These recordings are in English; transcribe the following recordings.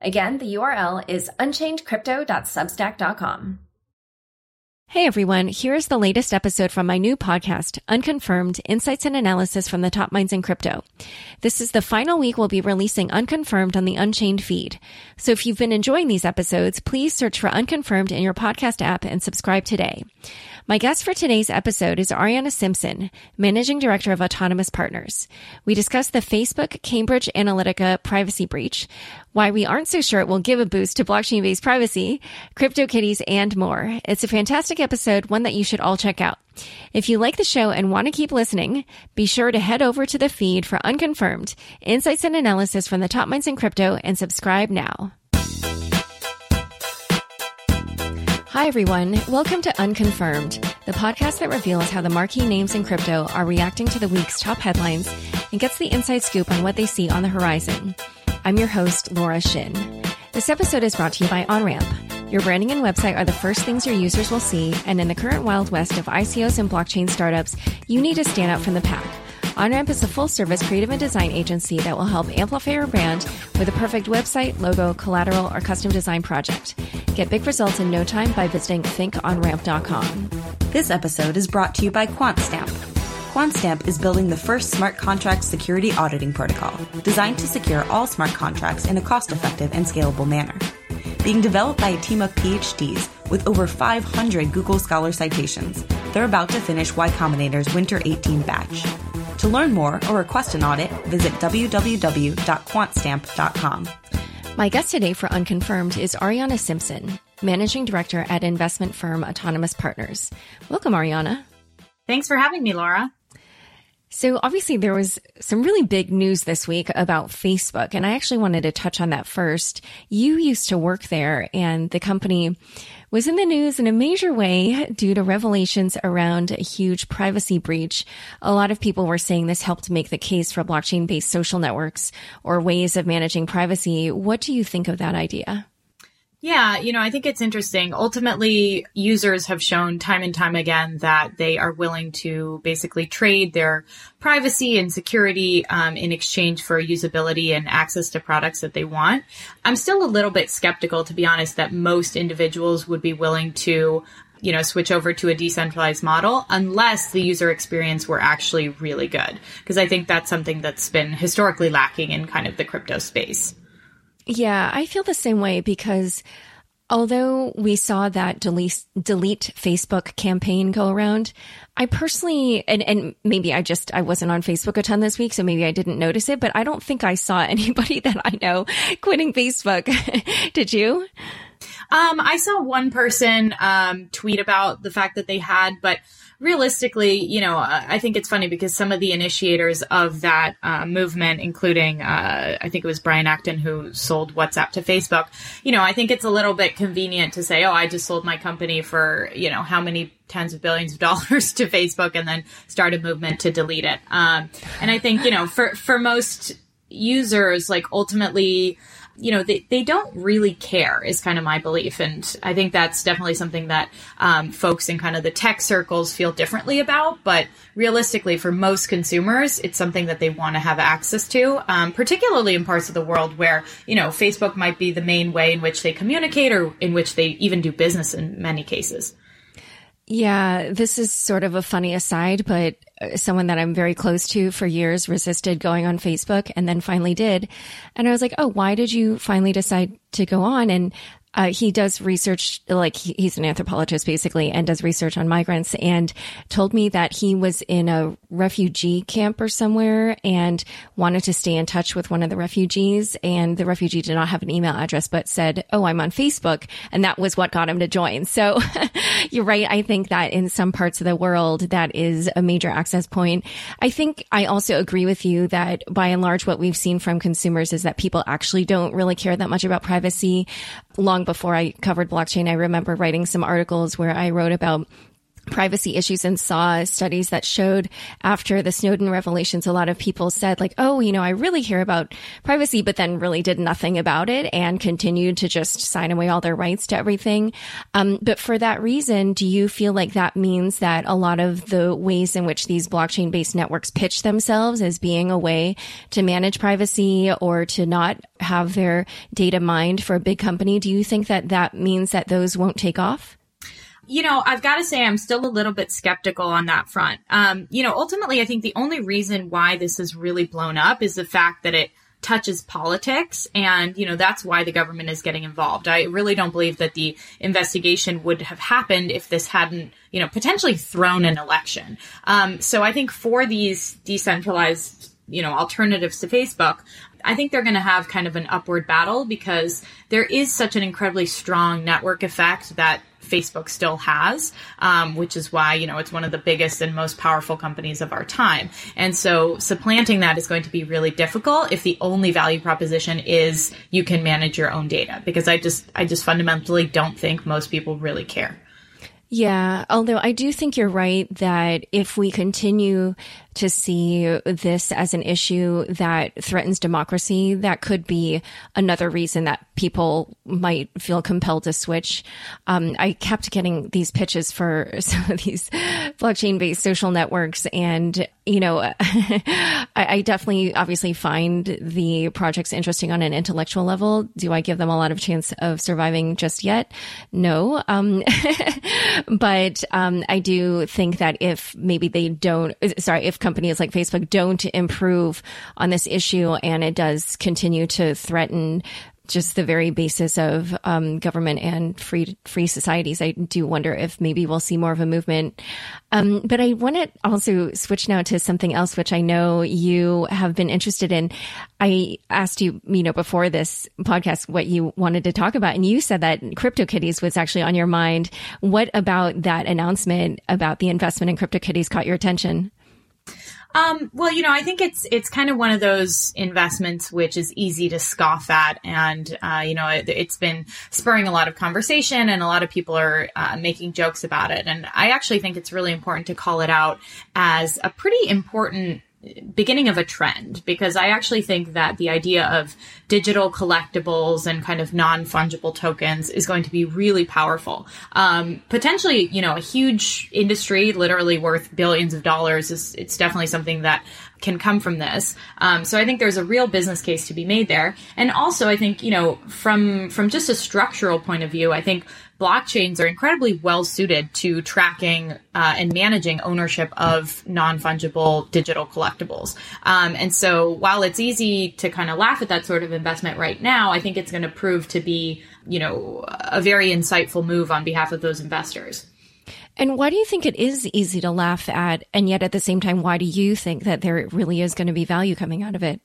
Again, the URL is unchainedcrypto.substack.com. Hey everyone, here's the latest episode from my new podcast, Unconfirmed Insights and Analysis from the Top Minds in Crypto. This is the final week we'll be releasing Unconfirmed on the Unchained feed. So if you've been enjoying these episodes, please search for Unconfirmed in your podcast app and subscribe today. My guest for today's episode is Arianna Simpson, Managing Director of Autonomous Partners. We discuss the Facebook Cambridge Analytica privacy breach, why we aren't so sure it will give a boost to blockchain based privacy, CryptoKitties, and more. It's a fantastic episode, one that you should all check out. If you like the show and want to keep listening, be sure to head over to the feed for Unconfirmed, insights and analysis from the top minds in crypto, and subscribe now. Hi, everyone. Welcome to Unconfirmed, the podcast that reveals how the marquee names in crypto are reacting to the week's top headlines and gets the inside scoop on what they see on the horizon. I'm your host, Laura Shin. This episode is brought to you by OnRamp. Your branding and website are the first things your users will see, and in the current wild west of ICOs and blockchain startups, you need to stand out from the pack. OnRamp is a full service creative and design agency that will help amplify your brand with a perfect website, logo, collateral, or custom design project. Get big results in no time by visiting thinkonramp.com. This episode is brought to you by QuantStamp. QuantStamp is building the first smart contract security auditing protocol designed to secure all smart contracts in a cost effective and scalable manner. Being developed by a team of PhDs with over 500 Google Scholar citations, they're about to finish Y Combinator's Winter 18 batch. To learn more or request an audit, visit www.quantstamp.com. My guest today for Unconfirmed is Arianna Simpson, Managing Director at investment firm Autonomous Partners. Welcome, Arianna. Thanks for having me, Laura. So obviously there was some really big news this week about Facebook, and I actually wanted to touch on that first. You used to work there and the company was in the news in a major way due to revelations around a huge privacy breach. A lot of people were saying this helped make the case for blockchain based social networks or ways of managing privacy. What do you think of that idea? Yeah, you know, I think it's interesting. Ultimately, users have shown time and time again that they are willing to basically trade their privacy and security um, in exchange for usability and access to products that they want. I'm still a little bit skeptical, to be honest, that most individuals would be willing to you know, switch over to a decentralized model unless the user experience were actually really good. Because I think that's something that's been historically lacking in kind of the crypto space. Yeah, I feel the same way because although we saw that delete, delete Facebook campaign go around, I personally, and, and maybe I just, I wasn't on Facebook a ton this week, so maybe I didn't notice it, but I don't think I saw anybody that I know quitting Facebook. Did you? Um, I saw one person um, tweet about the fact that they had, but realistically, you know, I think it's funny because some of the initiators of that uh, movement, including uh, I think it was Brian Acton who sold WhatsApp to Facebook, you know, I think it's a little bit convenient to say, oh, I just sold my company for, you know, how many tens of billions of dollars to Facebook and then start a movement to delete it. Um, and I think, you know, for, for most users, like ultimately, you know, they, they don't really care is kind of my belief. And I think that's definitely something that um, folks in kind of the tech circles feel differently about. But realistically, for most consumers, it's something that they want to have access to, um, particularly in parts of the world where, you know, Facebook might be the main way in which they communicate or in which they even do business in many cases. Yeah, this is sort of a funny aside, but uh, someone that I'm very close to for years resisted going on Facebook and then finally did. And I was like, Oh, why did you finally decide to go on? And uh, he does research, like he, he's an anthropologist basically, and does research on migrants. And told me that he was in a refugee camp or somewhere and wanted to stay in touch with one of the refugees. And the refugee did not have an email address, but said, "Oh, I'm on Facebook," and that was what got him to join. So you're right. I think that in some parts of the world, that is a major access point. I think I also agree with you that by and large, what we've seen from consumers is that people actually don't really care that much about privacy. Long before I covered blockchain, I remember writing some articles where I wrote about privacy issues and saw studies that showed after the Snowden revelations, a lot of people said like, Oh, you know, I really hear about privacy, but then really did nothing about it and continued to just sign away all their rights to everything. Um, but for that reason, do you feel like that means that a lot of the ways in which these blockchain based networks pitch themselves as being a way to manage privacy or to not have their data mined for a big company, do you think that that means that those won't take off? You know, I've got to say, I'm still a little bit skeptical on that front. Um, you know, ultimately, I think the only reason why this has really blown up is the fact that it touches politics and you know that's why the government is getting involved i really don't believe that the investigation would have happened if this hadn't you know potentially thrown an election um, so i think for these decentralized you know alternatives to facebook I think they're going to have kind of an upward battle because there is such an incredibly strong network effect that Facebook still has, um, which is why, you know, it's one of the biggest and most powerful companies of our time. And so supplanting that is going to be really difficult if the only value proposition is you can manage your own data, because I just, I just fundamentally don't think most people really care. Yeah, although I do think you're right that if we continue to see this as an issue that threatens democracy, that could be another reason that people might feel compelled to switch. Um, I kept getting these pitches for some of these blockchain based social networks. And, you know, I, I definitely obviously find the projects interesting on an intellectual level. Do I give them a lot of chance of surviving just yet? No. Um, but, um, I do think that if maybe they don't, sorry, if companies like Facebook don't improve on this issue and it does continue to threaten just the very basis of um, government and free free societies. I do wonder if maybe we'll see more of a movement. Um, but I want to also switch now to something else, which I know you have been interested in. I asked you, you know, before this podcast, what you wanted to talk about, and you said that CryptoKitties was actually on your mind. What about that announcement about the investment in CryptoKitties caught your attention? Um, well, you know, I think it's it's kind of one of those investments which is easy to scoff at, and uh, you know, it, has been spurring a lot of conversation, and a lot of people are uh, making jokes about it. And I actually think it's really important to call it out as a pretty important beginning of a trend because I actually think that the idea of digital collectibles and kind of non fungible tokens is going to be really powerful. Um, potentially, you know, a huge industry, literally worth billions of dollars. Is it's definitely something that can come from this. Um, so I think there's a real business case to be made there. And also, I think you know, from from just a structural point of view, I think blockchains are incredibly well suited to tracking uh, and managing ownership of non fungible digital collectibles. Um, and so while it's easy to kind of laugh at that sort of investment right now, I think it's going to prove to be, you know, a very insightful move on behalf of those investors. And why do you think it is easy to laugh at? And yet at the same time, why do you think that there really is going to be value coming out of it?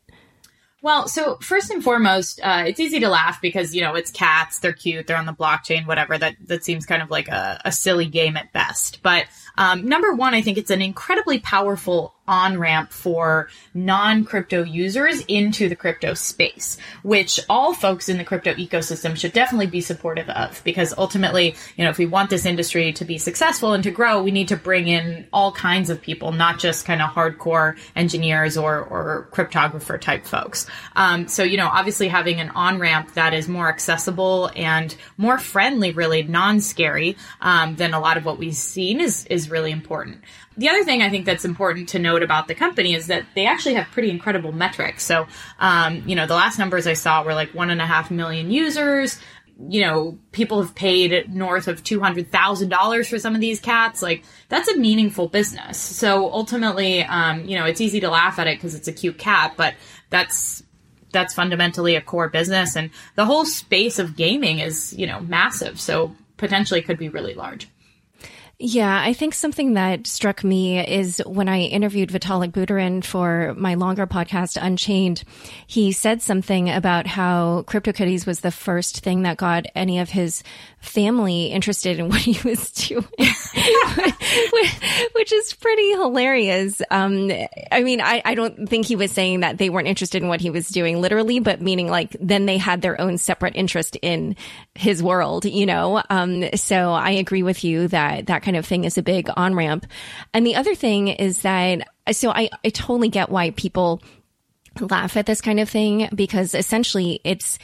Well, so first and foremost, uh, it's easy to laugh because you know it's cats, they're cute, they're on the blockchain, whatever. That that seems kind of like a, a silly game at best. But um, number one, I think it's an incredibly powerful on ramp for non crypto users into the crypto space, which all folks in the crypto ecosystem should definitely be supportive of because ultimately, you know, if we want this industry to be successful and to grow, we need to bring in all kinds of people, not just kind of hardcore engineers or, or cryptographer type folks. Um, so, you know, obviously having an on ramp that is more accessible and more friendly, really non scary, um, than a lot of what we've seen is, is really important the other thing I think that's important to note about the company is that they actually have pretty incredible metrics. So, um, you know, the last numbers I saw were like one and a half million users. You know, people have paid north of two hundred thousand dollars for some of these cats. Like, that's a meaningful business. So ultimately, um, you know, it's easy to laugh at it because it's a cute cat, but that's that's fundamentally a core business. And the whole space of gaming is, you know, massive. So potentially could be really large. Yeah, I think something that struck me is when I interviewed Vitalik Buterin for my longer podcast, Unchained, he said something about how CryptoKitties was the first thing that got any of his family interested in what he was doing, which is pretty hilarious. Um, I mean, I, I don't think he was saying that they weren't interested in what he was doing literally, but meaning like then they had their own separate interest in his world, you know? Um, so I agree with you that that kind of thing is a big on ramp. And the other thing is that, so I, I totally get why people laugh at this kind of thing because essentially it's, it's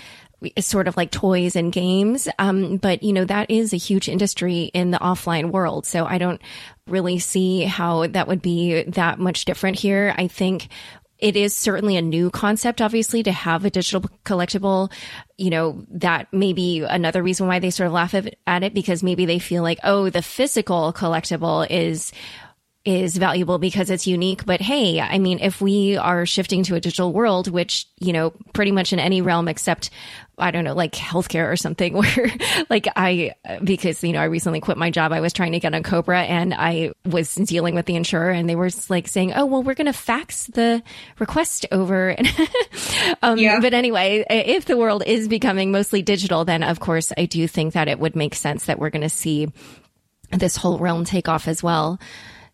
sort of like toys and games. Um, but you know, that is a huge industry in the offline world. So I don't really see how that would be that much different here. I think it is certainly a new concept, obviously, to have a digital collectible. You know, that may be another reason why they sort of laugh at it because maybe they feel like, oh, the physical collectible is is valuable because it's unique. But hey, I mean, if we are shifting to a digital world, which, you know, pretty much in any realm except, I don't know, like healthcare or something where like I, because, you know, I recently quit my job. I was trying to get on Cobra and I was dealing with the insurer and they were like saying, oh, well, we're going to fax the request over. um, yeah. But anyway, if the world is becoming mostly digital, then of course I do think that it would make sense that we're going to see this whole realm take off as well.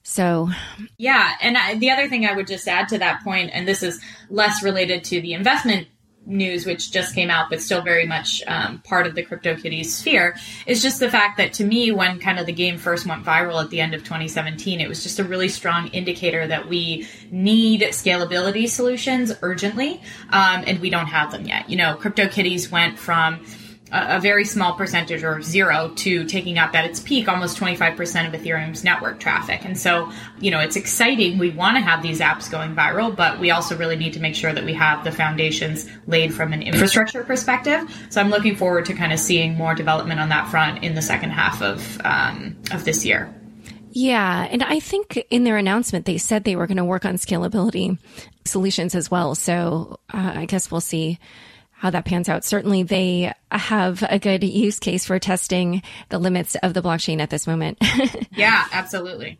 So, yeah. And I, the other thing I would just add to that point, and this is less related to the investment news, which just came out, but still very much um, part of the CryptoKitties sphere, is just the fact that to me, when kind of the game first went viral at the end of 2017, it was just a really strong indicator that we need scalability solutions urgently, um, and we don't have them yet. You know, CryptoKitties went from a, very small percentage or zero to taking up at its peak almost 25% of Ethereum's network traffic. And so, you know, it's exciting. We want to have these apps going viral, but we also really need to make sure that we have the foundations laid from an infrastructure perspective. So I'm looking forward to kind of seeing more development on that front in the second half of, um, of this year. Yeah. And I think in their announcement, they said they were going to work on scalability solutions as well. So uh, I guess we'll see how that pans out. Certainly they have a good use case for testing the limits of the blockchain at this moment. yeah, absolutely.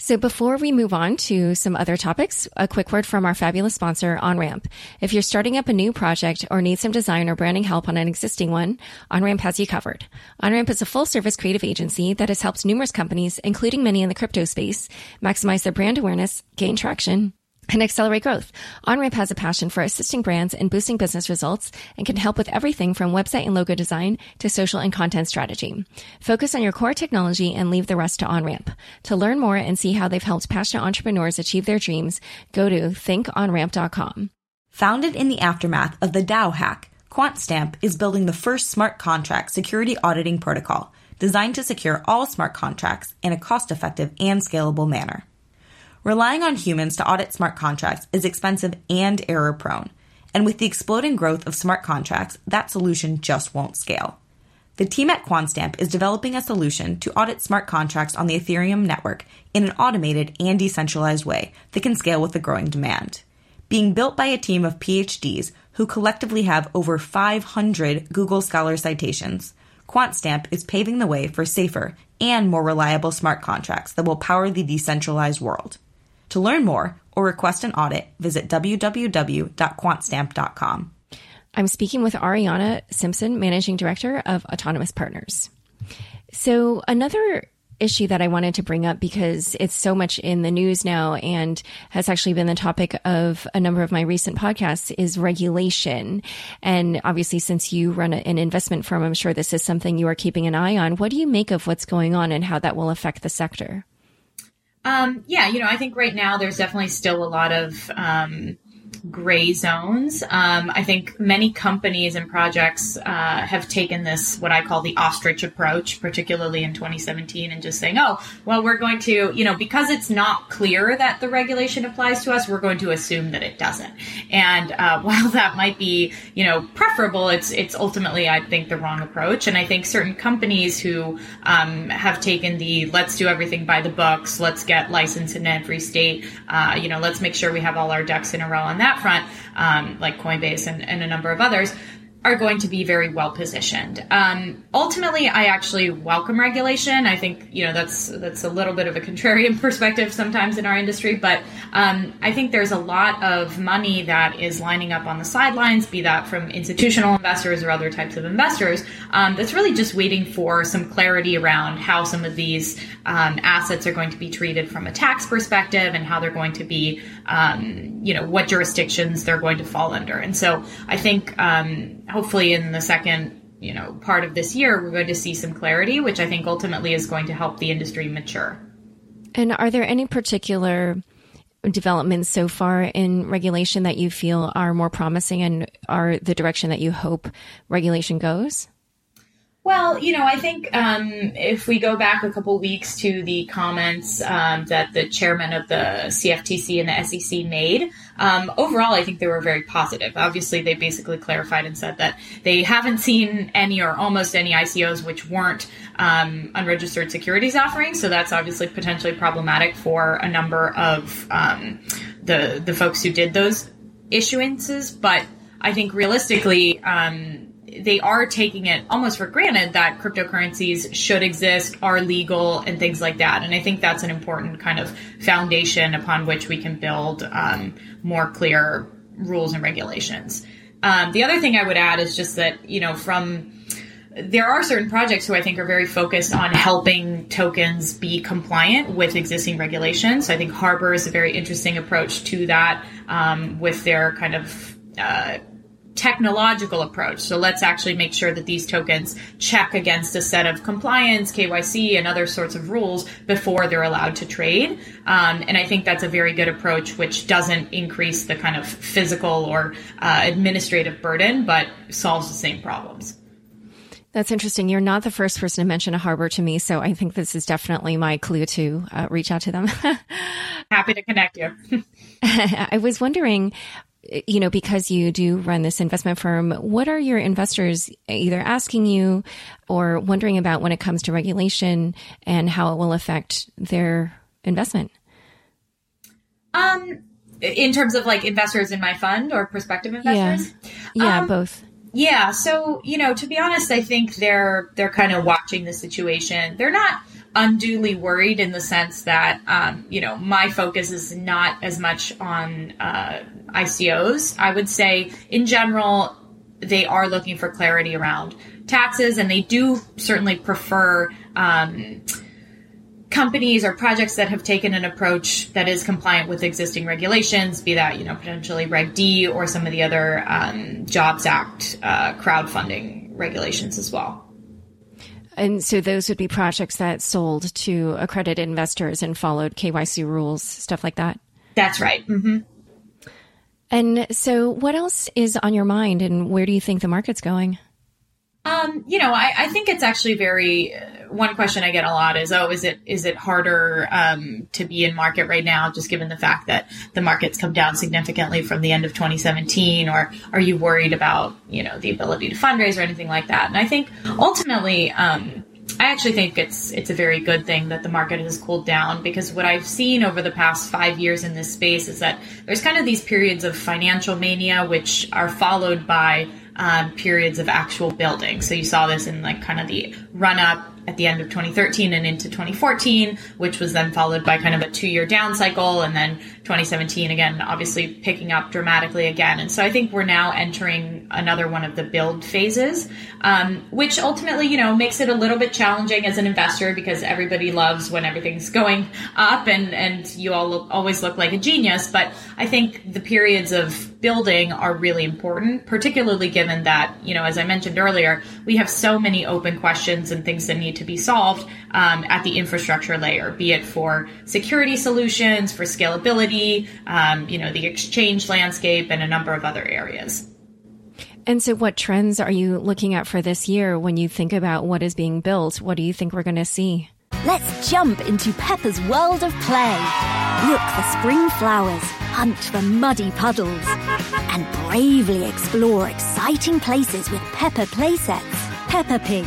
So before we move on to some other topics, a quick word from our fabulous sponsor, OnRamp. If you're starting up a new project or need some design or branding help on an existing one, OnRamp has you covered. OnRamp is a full service creative agency that has helped numerous companies, including many in the crypto space, maximize their brand awareness, gain traction, and accelerate growth. OnRamp has a passion for assisting brands in boosting business results and can help with everything from website and logo design to social and content strategy. Focus on your core technology and leave the rest to OnRamp. To learn more and see how they've helped passionate entrepreneurs achieve their dreams, go to thinkonramp.com. Founded in the aftermath of the DAO hack, QuantStamp is building the first smart contract security auditing protocol designed to secure all smart contracts in a cost-effective and scalable manner. Relying on humans to audit smart contracts is expensive and error prone. And with the exploding growth of smart contracts, that solution just won't scale. The team at QuantStamp is developing a solution to audit smart contracts on the Ethereum network in an automated and decentralized way that can scale with the growing demand. Being built by a team of PhDs who collectively have over 500 Google Scholar citations, QuantStamp is paving the way for safer and more reliable smart contracts that will power the decentralized world. To learn more or request an audit, visit www.quantstamp.com. I'm speaking with Arianna Simpson, Managing Director of Autonomous Partners. So, another issue that I wanted to bring up because it's so much in the news now and has actually been the topic of a number of my recent podcasts is regulation. And obviously, since you run an investment firm, I'm sure this is something you are keeping an eye on. What do you make of what's going on and how that will affect the sector? Um, yeah, you know, I think right now there's definitely still a lot of um, gray zones. Um, I think many companies and projects uh, have taken this, what I call the ostrich approach, particularly in 2017, and just saying, oh, well, we're going to, you know, because it's not clear that the regulation applies to us, we're going to assume that it doesn't. And uh, while that might be, you know, preferable, it's it's ultimately, I think, the wrong approach. And I think certain companies who um, have taken the let's do everything by the books, let's get licensed in every state, uh, you know, let's make sure we have all our ducks in a row on that that front, um, like Coinbase and, and a number of others, are going to be very well positioned. Um, ultimately, I actually welcome regulation. I think you know that's that's a little bit of a contrarian perspective sometimes in our industry, but um, I think there's a lot of money that is lining up on the sidelines, be that from institutional investors or other types of investors, um, that's really just waiting for some clarity around how some of these um, assets are going to be treated from a tax perspective and how they're going to be, um, you know, what jurisdictions they're going to fall under. And so I think um, hopefully in the second you know part of this year we're going to see some clarity which i think ultimately is going to help the industry mature. And are there any particular developments so far in regulation that you feel are more promising and are the direction that you hope regulation goes well, you know, I think um, if we go back a couple weeks to the comments um, that the chairman of the CFTC and the SEC made, um, overall, I think they were very positive. Obviously, they basically clarified and said that they haven't seen any or almost any ICOs which weren't um, unregistered securities offerings. So that's obviously potentially problematic for a number of um, the the folks who did those issuances. But I think realistically um, they are taking it almost for granted that cryptocurrencies should exist, are legal, and things like that. And I think that's an important kind of foundation upon which we can build um, more clear rules and regulations. Um, the other thing I would add is just that, you know, from there are certain projects who I think are very focused on helping tokens be compliant with existing regulations. So I think Harbor is a very interesting approach to that um, with their kind of uh, technological approach. So let's actually make sure that these tokens check against a set of compliance, KYC, and other sorts of rules before they're allowed to trade. Um, and I think that's a very good approach, which doesn't increase the kind of physical or uh, administrative burden, but solves the same problems. That's interesting. You're not the first person to mention a harbor to me, so I think this is definitely my clue to uh, reach out to them. Happy to connect you. I was wondering, you know, because you do run this investment firm, what are your investors either asking you or wondering about when it comes to regulation and how it will affect their investment? Um, in terms of like investors in my fund or prospective investors? Yeah, yeah um, both. Yeah, so you know, to be honest, I think they're they're kind of watching the situation. They're not unduly worried in the sense that um, you know my focus is not as much on uh, ICOs. I would say in general they are looking for clarity around taxes, and they do certainly prefer. Um, companies or projects that have taken an approach that is compliant with existing regulations, be that you know potentially Reg D or some of the other um, Jobs Act uh, crowdfunding regulations as well. And so those would be projects that sold to accredited investors and followed KYC rules, stuff like that. That's right. Mm-hmm. And so, what else is on your mind, and where do you think the market's going? Um, you know, I, I, think it's actually very. Uh, one question I get a lot is, oh, is it is it harder um, to be in market right now, just given the fact that the market's come down significantly from the end of 2017, or are you worried about you know the ability to fundraise or anything like that? And I think ultimately. Um, I actually think it's it's a very good thing that the market has cooled down because what I've seen over the past five years in this space is that there's kind of these periods of financial mania which are followed by um, periods of actual building. So you saw this in like kind of the run up at the end of 2013 and into 2014, which was then followed by kind of a two year down cycle. And then 2017, again, obviously picking up dramatically again. And so I think we're now entering another one of the build phases, um, which ultimately, you know, makes it a little bit challenging as an investor because everybody loves when everything's going up and, and you all look, always look like a genius. But I think the periods of building are really important, particularly given that, you know, as I mentioned earlier, we have so many open questions and things that need to be solved um, at the infrastructure layer, be it for security solutions, for scalability, um, you know, the exchange landscape, and a number of other areas. And so, what trends are you looking at for this year when you think about what is being built? What do you think we're going to see? Let's jump into Peppa's world of play. Look for spring flowers, hunt for muddy puddles, and bravely explore exciting places with Peppa playsets. Peppa Pig,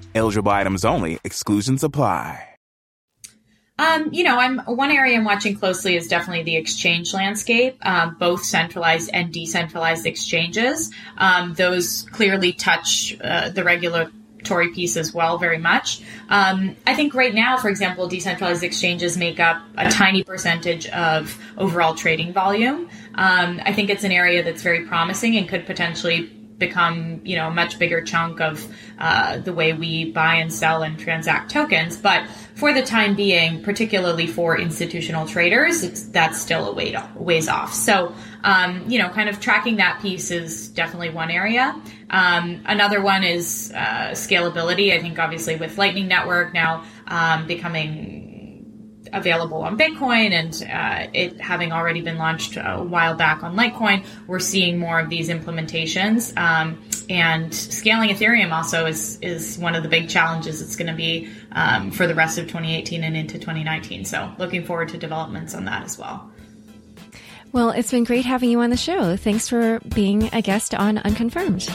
Eligible items only, exclusions apply. Um, you know, I'm one area I'm watching closely is definitely the exchange landscape, um, both centralized and decentralized exchanges. Um, those clearly touch uh, the regulatory piece as well, very much. Um, I think right now, for example, decentralized exchanges make up a tiny percentage of overall trading volume. Um, I think it's an area that's very promising and could potentially become you know a much bigger chunk of uh, the way we buy and sell and transact tokens. But for the time being particularly for institutional traders that's still a way ways off. So um, you know kind of tracking that piece is definitely one area. Um, another one is uh, scalability. I think obviously with lightning network now um, becoming available on Bitcoin and uh, it having already been launched a while back on Litecoin, we're seeing more of these implementations. Um, and scaling Ethereum also is is one of the big challenges it's going to be um, for the rest of 2018 and into 2019. So looking forward to developments on that as well. Well, it's been great having you on the show. Thanks for being a guest on Unconfirmed.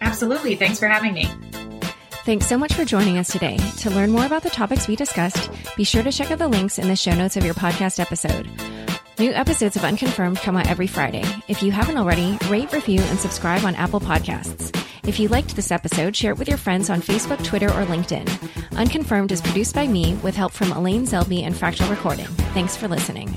Absolutely. Thanks for having me. Thanks so much for joining us today. To learn more about the topics we discussed, be sure to check out the links in the show notes of your podcast episode. New episodes of Unconfirmed come out every Friday. If you haven't already, rate, review, and subscribe on Apple Podcasts. If you liked this episode, share it with your friends on Facebook, Twitter, or LinkedIn. Unconfirmed is produced by me with help from Elaine Zelby and Fractal Recording. Thanks for listening.